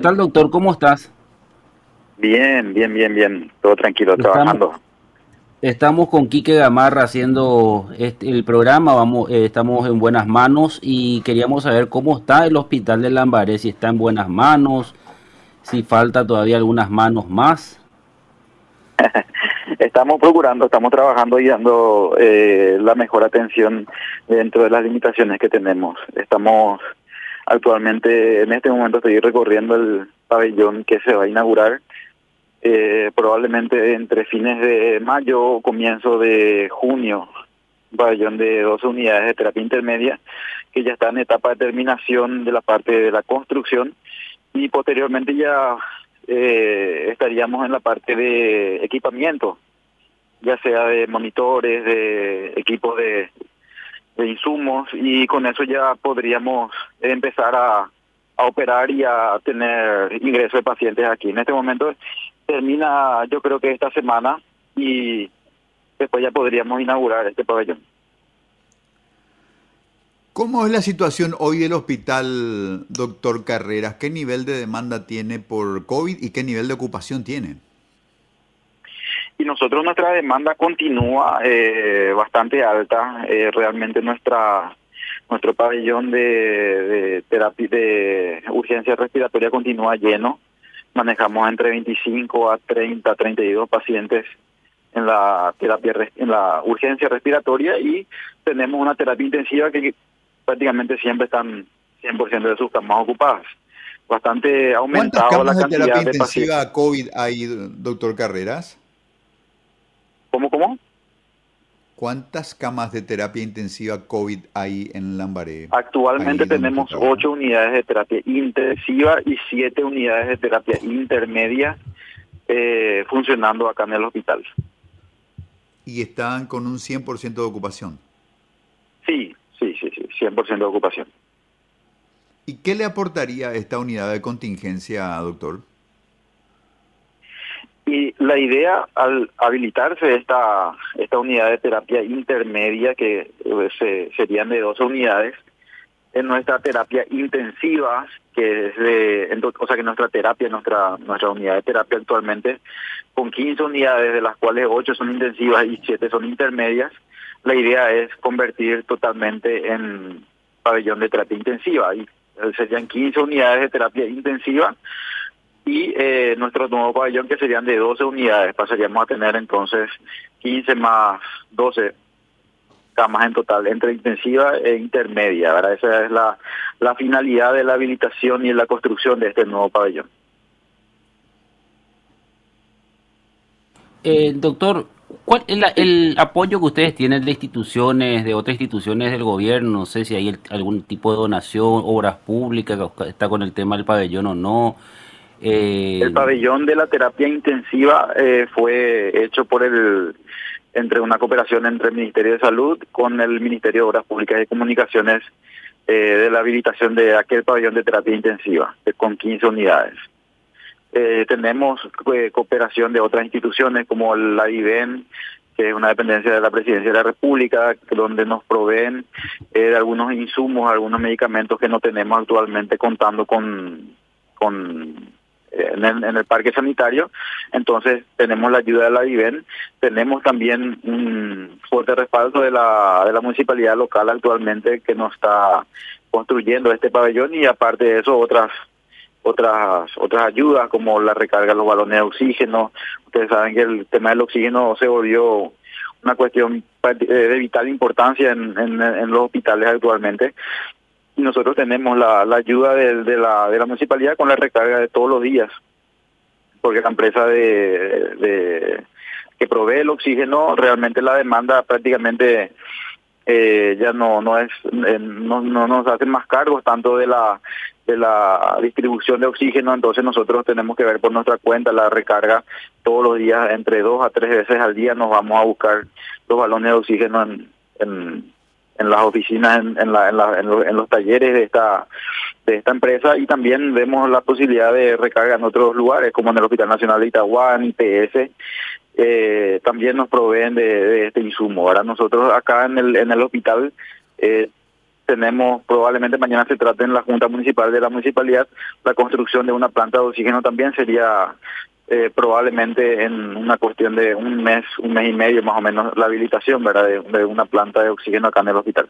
tal, doctor? ¿Cómo estás? Bien, bien, bien, bien. Todo tranquilo, trabajando. Estamos con Quique Gamarra haciendo este, el programa, vamos, eh, estamos en buenas manos y queríamos saber cómo está el hospital de Lambaré, si está en buenas manos, si falta todavía algunas manos más. estamos procurando, estamos trabajando y dando eh, la mejor atención dentro de las limitaciones que tenemos. Estamos actualmente, en este momento estoy recorriendo el pabellón que se va a inaugurar eh, probablemente entre fines de mayo o comienzo de junio, pabellón de 12 unidades de terapia intermedia que ya está en etapa de terminación de la parte de la construcción. Y posteriormente ya eh, estaríamos en la parte de equipamiento, ya sea de monitores, de equipos de, de insumos y con eso ya podríamos empezar a, a operar y a tener ingreso de pacientes aquí. En este momento termina yo creo que esta semana y después ya podríamos inaugurar este pabellón. ¿Cómo es la situación hoy del hospital, doctor Carreras? ¿Qué nivel de demanda tiene por COVID y qué nivel de ocupación tiene? Y nosotros nuestra demanda continúa eh, bastante alta. Eh, realmente nuestra nuestro pabellón de, de terapia de urgencia respiratoria continúa lleno manejamos entre 25 a 30, 32 pacientes en la terapia en la urgencia respiratoria y tenemos una terapia intensiva que prácticamente siempre están 100% de sus camas ocupadas. Bastante aumentado la cantidad de, terapia intensiva COVID hay, doctor Carreras? ¿Cómo, cómo? ¿Cuántas camas de terapia intensiva COVID hay en Lambaré? Actualmente tenemos ocho unidades de terapia intensiva y siete unidades de terapia intermedia eh, funcionando acá en el hospital. ¿Y están con un 100% de ocupación? Sí, sí, sí, sí, 100% de ocupación. ¿Y qué le aportaría esta unidad de contingencia, doctor? Y la idea al habilitarse esta, esta unidad de terapia intermedia, que eh, serían de dos unidades, en nuestra terapia intensiva, que es de, o sea que nuestra terapia, nuestra, nuestra unidad de terapia actualmente, con 15 unidades, de las cuales 8 son intensivas y 7 son intermedias, la idea es convertir totalmente en pabellón de terapia intensiva. Y eh, serían 15 unidades de terapia intensiva y eh, nuestro nuevo pabellón que serían de 12 unidades, pasaríamos a tener entonces 15 más 12 camas en total, entre intensiva e intermedia, ¿verdad? Esa es la, la finalidad de la habilitación y la construcción de este nuevo pabellón. Eh, doctor, ¿cuál es el apoyo que ustedes tienen de instituciones, de otras instituciones del gobierno? No sé si hay algún tipo de donación, obras públicas, está con el tema del pabellón o no. Eh, el pabellón de la terapia intensiva eh, fue hecho por el entre una cooperación entre el Ministerio de Salud con el Ministerio de Obras Públicas y Comunicaciones eh, de la habilitación de aquel pabellón de terapia intensiva con 15 unidades. tenemos cooperación de otras instituciones como la IBEN, que es una dependencia de la Presidencia de la República, donde nos proveen de algunos insumos, algunos medicamentos que no tenemos actualmente contando con con en el, parque sanitario. Entonces tenemos la ayuda de la IBEN, tenemos también un fuerte respaldo de la, de la municipalidad local actualmente que nos está construyendo este pabellón y aparte de eso otras otras otras ayudas como la recarga de los balones de oxígeno. Ustedes saben que el tema del oxígeno se volvió una cuestión de vital importancia en, en los hospitales actualmente nosotros tenemos la, ayuda de, la, de la municipalidad con la recarga de todos los días, porque la empresa de, de que provee el oxígeno, realmente la demanda prácticamente eh, ya no no es eh, no, no nos hacen más cargos tanto de la de la distribución de oxígeno. Entonces nosotros tenemos que ver por nuestra cuenta la recarga todos los días entre dos a tres veces al día nos vamos a buscar los balones de oxígeno en en las oficinas, en, en, la, en, los talleres de esta de esta empresa y también vemos la posibilidad de recarga en otros lugares como en el Hospital Nacional de Itaguán, IPS, eh, también nos proveen de, este insumo. Ahora nosotros acá en el, en el hospital eh, tenemos, probablemente mañana se trate en la Junta Municipal de la Municipalidad, la construcción de una planta de oxígeno también sería eh, probablemente en una cuestión de un mes, un mes y medio más o menos, la habilitación ¿verdad? de una planta de oxígeno acá en el hospital.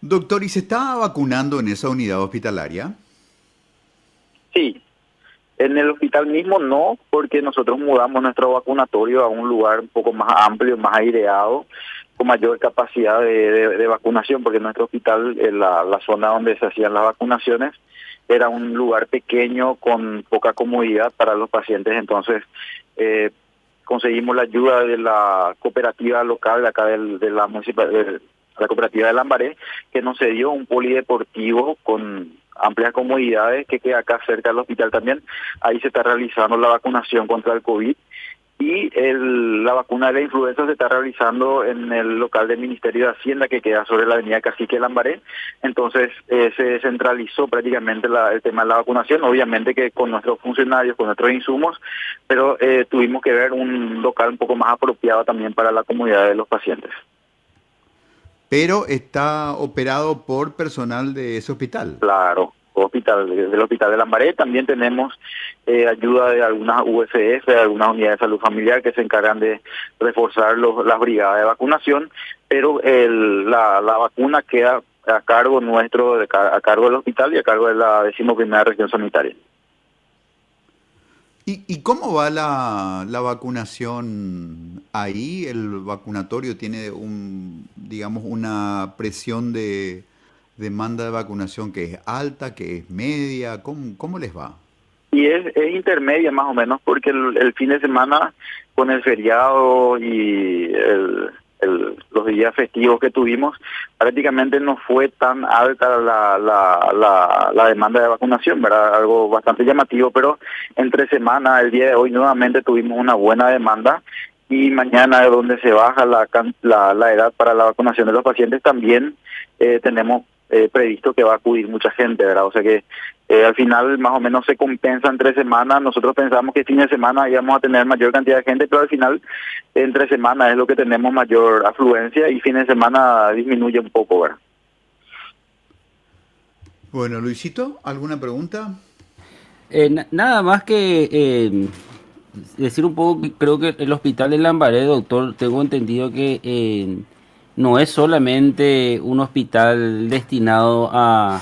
Doctor, ¿y se está vacunando en esa unidad hospitalaria? Sí, en el hospital mismo no, porque nosotros mudamos nuestro vacunatorio a un lugar un poco más amplio, más aireado, con mayor capacidad de, vacunación, porque nuestro hospital, la, la zona donde se hacían las vacunaciones, era un lugar pequeño con poca comodidad para los pacientes, entonces eh, conseguimos la ayuda de la cooperativa local de acá de la municipalidad la cooperativa de Lambaré, que nos dio un polideportivo con amplias comodidades que queda acá cerca del hospital también. Ahí se está realizando la vacunación contra el COVID y el, la vacuna de la influenza se está realizando en el local del Ministerio de Hacienda que queda sobre la avenida Cacique Lambaré. Entonces eh, se descentralizó prácticamente el tema de la vacunación, obviamente que con nuestros funcionarios, con nuestros insumos, pero eh, tuvimos que ver un local un poco más apropiado también para la comunidad de los pacientes pero está operado por personal de ese hospital. Claro, hospital del hospital de Lambaré. También tenemos eh, ayuda de algunas USF, de algunas unidades de salud familiar que se encargan de reforzar los, las brigadas de vacunación, pero el, la, la vacuna queda a cargo nuestro, a cargo del hospital y a cargo de la decimoprimera región sanitaria. ¿Y, cómo va la, la, vacunación ahí? ¿El vacunatorio tiene un, digamos, una presión de demanda de vacunación que es alta, que es media? ¿Cómo, cómo les va? Y es, intermedia más o menos, porque el, fin de semana con el feriado y el, los días festivos que tuvimos, prácticamente no fue tan alta la, la, la, demanda de vacunación, ¿verdad? Algo bastante llamativo, pero entre semana, el día de hoy, nuevamente tuvimos una buena demanda y mañana, donde se baja la, la, la edad para la vacunación de los pacientes, también eh, tenemos eh, previsto que va a acudir mucha gente, ¿verdad? O sea que eh, al final más o menos se compensa en tres semanas. Nosotros pensamos que fin de semana íbamos a tener mayor cantidad de gente, pero al final en tres semanas es lo que tenemos mayor afluencia y fin de semana disminuye un poco, ¿verdad? Bueno, Luisito, ¿alguna pregunta? Eh, nada más que decir un poco, creo que el hospital de Lambaré, doctor, tengo entendido que no es solamente un hospital destinado a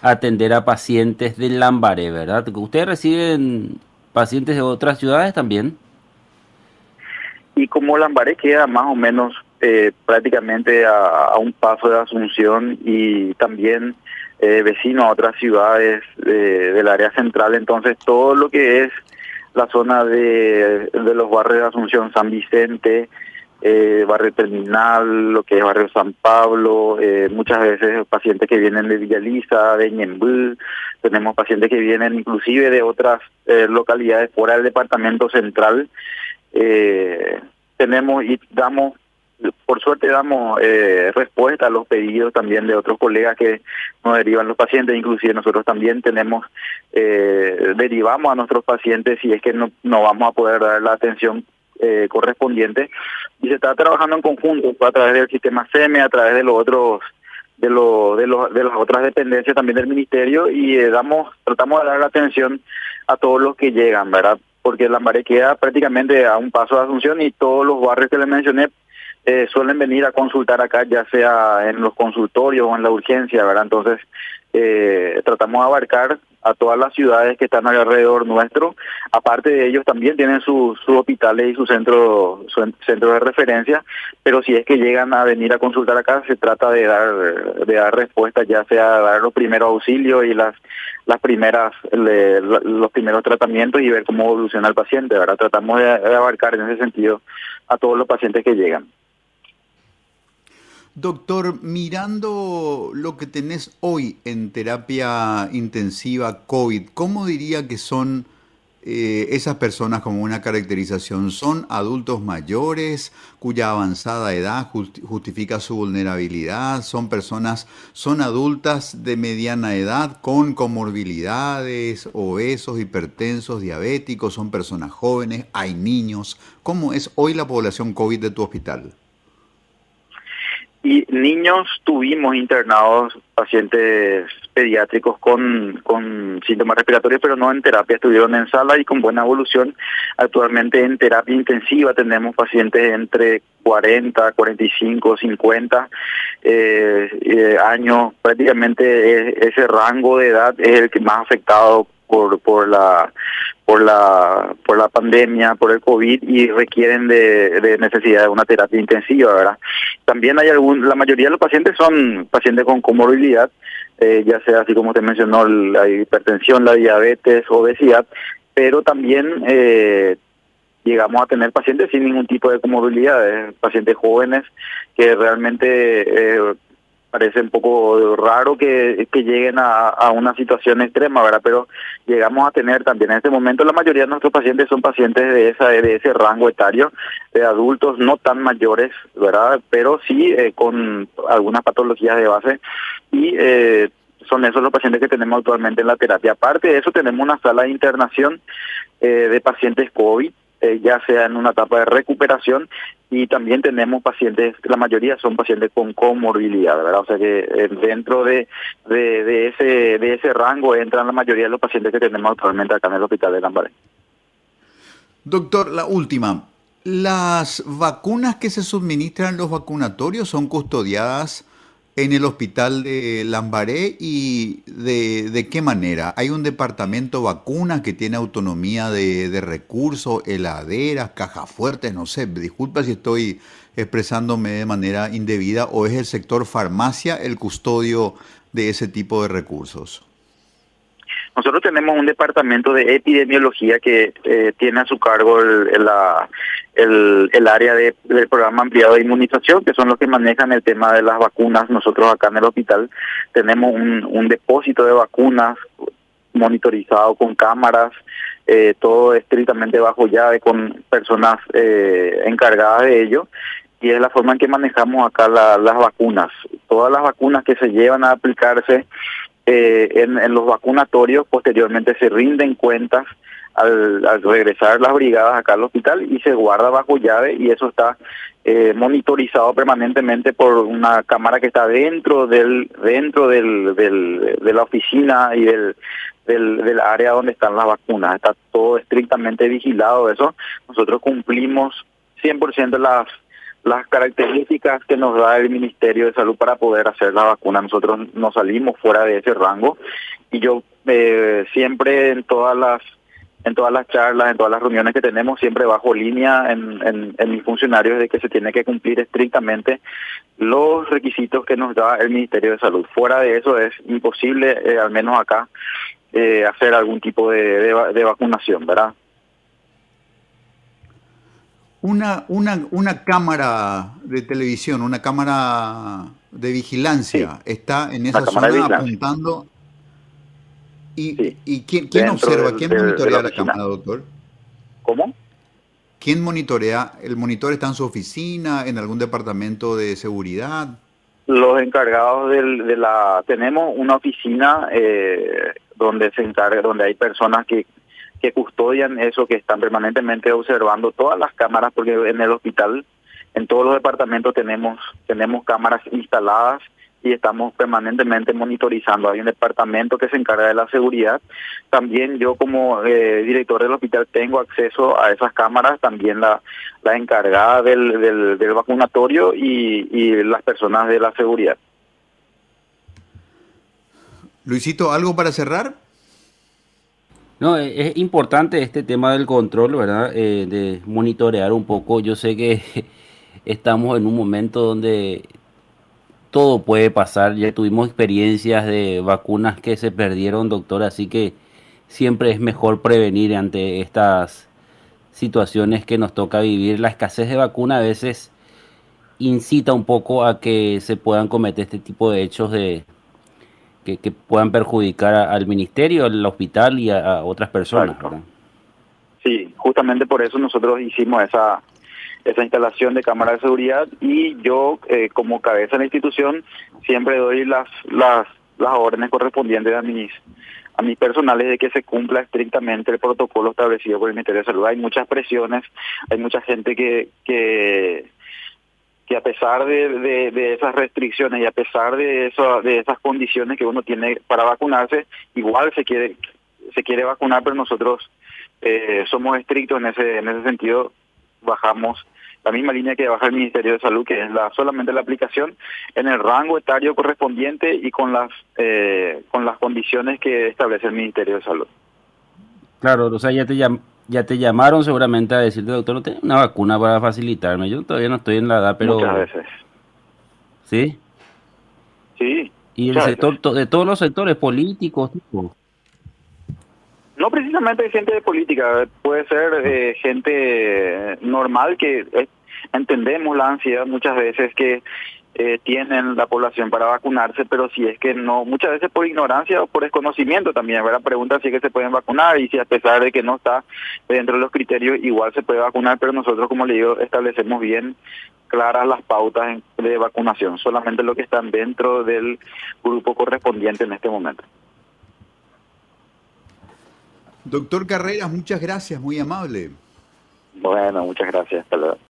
atender a pacientes de Lambaré, ¿verdad? ¿Ustedes reciben pacientes de otras ciudades también? Y como Lambaré queda más o menos eh, prácticamente a, un paso de Asunción y también eh, vecino a otras ciudades del área central, entonces todo lo que es la zona de, de los barrios de Asunción, San Vicente, eh, barrio Terminal, lo que es barrio San Pablo, eh, muchas veces pacientes que vienen de Villa Lisa, de Ñembú, tenemos pacientes que vienen inclusive de otras eh, localidades fuera del departamento central. Eh, tenemos y damos, por suerte damos respuesta a los pedidos también de otros colegas que nos derivan los pacientes, inclusive nosotros también tenemos, derivamos a nuestros pacientes si es que no, no vamos a poder dar la atención eh, correspondiente y se está trabajando en conjunto a través del sistema SEME, a través de los otros de los de los de las otras dependencias también del ministerio y eh, damos tratamos de dar la atención a todos los que llegan, ¿verdad? Porque la mare queda prácticamente a un paso de Asunción y todos los barrios que les mencioné eh, suelen venir a consultar acá, ya sea en los consultorios o en la urgencia, ¿verdad? Entonces, eh, tratamos de abarcar a todas las ciudades que están alrededor nuestro. Aparte de ellos también tienen sus hospitales y su centro, su centro de referencia, pero si es que llegan a venir a consultar acá, se trata de dar, de dar respuesta, ya sea dar los primeros auxilios y las las primeras los primeros tratamientos y ver cómo evoluciona el paciente, ¿verdad? Tratamos de abarcar en ese sentido a todos los pacientes que llegan. Doctor, mirando lo que tenés hoy en terapia intensiva COVID, ¿cómo diría que son eh, esas personas como una caracterización? ¿Son adultos mayores cuya avanzada edad justifica su vulnerabilidad? ¿Son personas, son adultas de mediana edad con comorbilidades, obesos, hipertensos, diabéticos? ¿Son personas jóvenes? ¿Hay niños? ¿Cómo es hoy la población COVID de tu hospital? Y niños tuvimos internados pacientes pediátricos con, con síntomas respiratorios, pero no en terapia, estuvieron en sala y con buena evolución. Actualmente en terapia intensiva tenemos pacientes entre 40, 45, 50 eh, eh, años. Prácticamente ese rango de edad es el que más afectado por, por la por la por la pandemia, por el COVID y requieren de, de necesidad de una terapia intensiva, ¿verdad? También hay algún, la mayoría de los pacientes son pacientes con comorbilidad, eh, ya sea así como te mencionó la hipertensión, la diabetes, obesidad, pero también eh, llegamos a tener pacientes sin ningún tipo de comorbilidad, pacientes jóvenes que realmente eh, parece un poco raro que, lleguen a, a, una situación extrema, ¿verdad? Pero llegamos a tener también en este momento la mayoría de nuestros pacientes son pacientes de esa de ese rango etario, de adultos no tan mayores, ¿verdad? Pero sí eh, con algunas patologías de base y eh, son esos los pacientes que tenemos actualmente en la terapia. Aparte de eso tenemos una sala de internación eh, de pacientes COVID eh, ya sea en una etapa de recuperación y también tenemos pacientes, la mayoría son pacientes con comorbilidad, ¿verdad? O sea que eh, dentro de, de, ese de ese rango entran la mayoría de los pacientes que tenemos actualmente acá en el hospital de Lambaré. Doctor, la última. ¿Las vacunas que se suministran los vacunatorios son custodiadas en el hospital de Lambaré y de, qué manera? ¿Hay un departamento vacunas que tiene autonomía de, recursos, heladeras, cajas fuertes? No sé, disculpa si estoy expresándome de manera indebida o es el sector farmacia el custodio de ese tipo de recursos. Nosotros tenemos un departamento de epidemiología que eh, tiene a su cargo el, la, el, área de, del programa ampliado de inmunización, que son los que manejan el tema de las vacunas. Nosotros acá en el hospital tenemos un, un depósito de vacunas monitorizado con cámaras, eh, todo estrictamente bajo llave con personas eh, encargadas de ello y es la forma en que manejamos acá las vacunas. Todas las vacunas que se llevan a aplicarse eh, en, en, los vacunatorios posteriormente se rinden cuentas al, regresar las brigadas acá al hospital y se guarda bajo llave y eso está eh, monitorizado permanentemente por una cámara que está dentro del dentro del, del de la oficina y del, del, del área donde están las vacunas está todo estrictamente vigilado eso nosotros cumplimos 100% las las características que nos da el Ministerio de Salud para poder hacer la vacuna. Nosotros no salimos fuera de ese rango y yo eh, siempre en todas las en todas las charlas, en todas las reuniones que tenemos, siempre bajo línea en, en, mis funcionarios de que se tiene que cumplir estrictamente los requisitos que nos da el Ministerio de Salud. Fuera de eso es imposible, eh, al menos acá, eh, hacer algún tipo de, de, vacunación, ¿verdad? Una, una, una cámara de televisión, una cámara de vigilancia, está en esa zona apuntando ¿Y, y quién, quién observa, quién monitorea la, cámara, doctor? ¿Cómo? ¿Quién monitorea? ¿El monitor está en su oficina, en algún departamento de seguridad? Los encargados del, de la... Tenemos una oficina eh, donde se encarga, donde hay personas que, que custodian eso, que están permanentemente observando todas las cámaras, porque en el hospital, en todos los departamentos tenemos, tenemos cámaras instaladas y estamos permanentemente monitorizando. Hay un departamento que se encarga de la seguridad. También yo como eh, director del hospital tengo acceso a esas cámaras, también la, la encargada del, del, vacunatorio y, y las personas de la seguridad. Luisito, ¿algo para cerrar? No, e, es importante este tema del control, ¿verdad? Eh, de monitorear un poco. Yo sé que estamos en un momento donde todo puede pasar. Ya tuvimos experiencias de vacunas que se perdieron, doctor, así que siempre es mejor prevenir ante estas situaciones que nos toca vivir. La escasez de vacuna a veces incita un poco a que se puedan cometer este tipo de hechos de que, puedan perjudicar al ministerio, al hospital y a, otras personas. Sí, justamente por eso nosotros hicimos esa esa instalación de cámara de seguridad y yo eh, como cabeza de la institución siempre doy las las las órdenes correspondientes a mis a mis personales de que se cumpla estrictamente el protocolo establecido por el Ministerio de Salud. Hay muchas presiones, hay mucha gente que que que a pesar de, de, esas restricciones y a pesar de eso, de esas condiciones que uno tiene para vacunarse, igual se quiere se quiere vacunar, pero nosotros eh, somos estrictos en ese en ese sentido, bajamos la misma línea que baja el Ministerio de Salud, que es la solamente la aplicación en el rango etario correspondiente y con las eh, con las condiciones que establece el Ministerio de Salud. Claro, o sea, ya te ya te llamaron seguramente a decirte, doctor, no tengo una vacuna para facilitarme. Yo todavía no estoy en la edad, pero... Muchas veces. ¿Sí? Sí. ¿Y el sector, de todos los sectores políticos? Tipo? No precisamente gente de política, puede ser eh, gente normal que eh, entendemos la ansiedad muchas veces que eh, tienen la población para vacunarse, pero si es que no, muchas veces por ignorancia o por desconocimiento también, ¿verdad? Preguntan si es que se pueden vacunar y si a pesar de que no está dentro de los criterios, igual se puede vacunar, pero nosotros, como le digo, establecemos bien claras las pautas de vacunación, solamente lo que están dentro del grupo correspondiente en este momento. Doctor Carreras, muchas gracias, muy amable. Bueno, muchas gracias. Hasta luego.